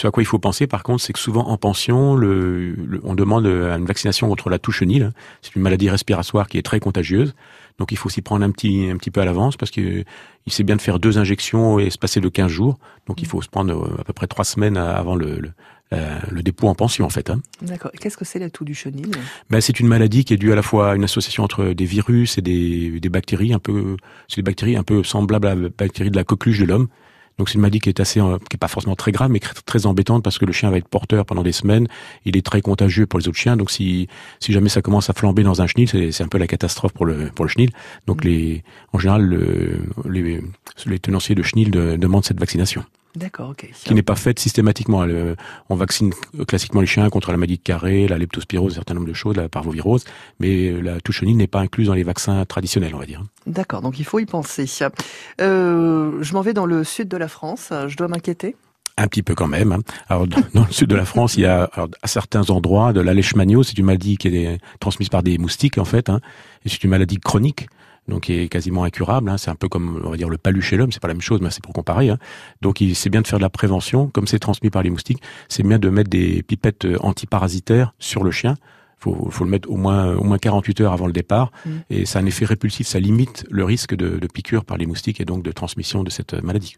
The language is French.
ce à quoi il faut penser, par contre, c'est que souvent en pension, le, on demande une vaccination contre la toux chenille. C'est une maladie respiratoire qui est très contagieuse. Donc il faut s'y prendre un petit, un petit peu à l'avance parce que il sait bien de faire deux injections et se passer de 15 jours. Donc il faut se prendre euh, à peu près trois semaines avant le, le, le dépôt en pension en fait. Hein. D'accord. Qu'est-ce que c'est la toux du chenil? Ben, C'est une maladie qui est due à la fois à une association entre des virus et des, des bactéries un peu, c'est des bactéries un peu semblables à la bactérie de la coqueluche de l'homme. Donc c'est une maladie qui est assez, euh, qui est pas forcément très grave, mais très embêtante parce que le chien va être porteur pendant des semaines. Il est très contagieux pour les autres chiens. Donc si, si jamais ça commence à flamber dans un chenil, c'est un peu la catastrophe pour le, pour le chenil. Donc mmh. les, en général, le, les, les tenanciers de chenil demandent cette vaccination. D'accord, ok. Qui n'est pas faite systématiquement. on vaccine classiquement les chiens contre la maladie de Carré, la leptospirose, un certain nombre de choses, la parvovirose, mais la touche-chenille n'est pas incluse dans les vaccins traditionnels, on va dire. D'accord, donc il faut y penser. Euh, je m'en vais dans le sud de la France. Je dois m'inquiéter un petit peu quand même. Hein. Alors, dans le sud de la France, il y a à certains endroits de la leishmaniose, c'est une maladie qui est transmise par des moustiques en fait, hein, et c'est une maladie chronique donc qui est quasiment incurable. Hein. C'est un peu comme on va dire le palu chez l'homme, c'est pas la même chose, mais c'est pour comparer. Hein. Donc c'est bien de faire de la prévention, comme c'est transmis par les moustiques, c'est bien de mettre des pipettes euh, antiparasitaires sur le chien. Faut, faut le mettre au moins au moins 48 heures avant le départ, mmh. et ça a un effet répulsif, ça limite le risque de, de piqûre par les moustiques et donc de transmission de cette maladie.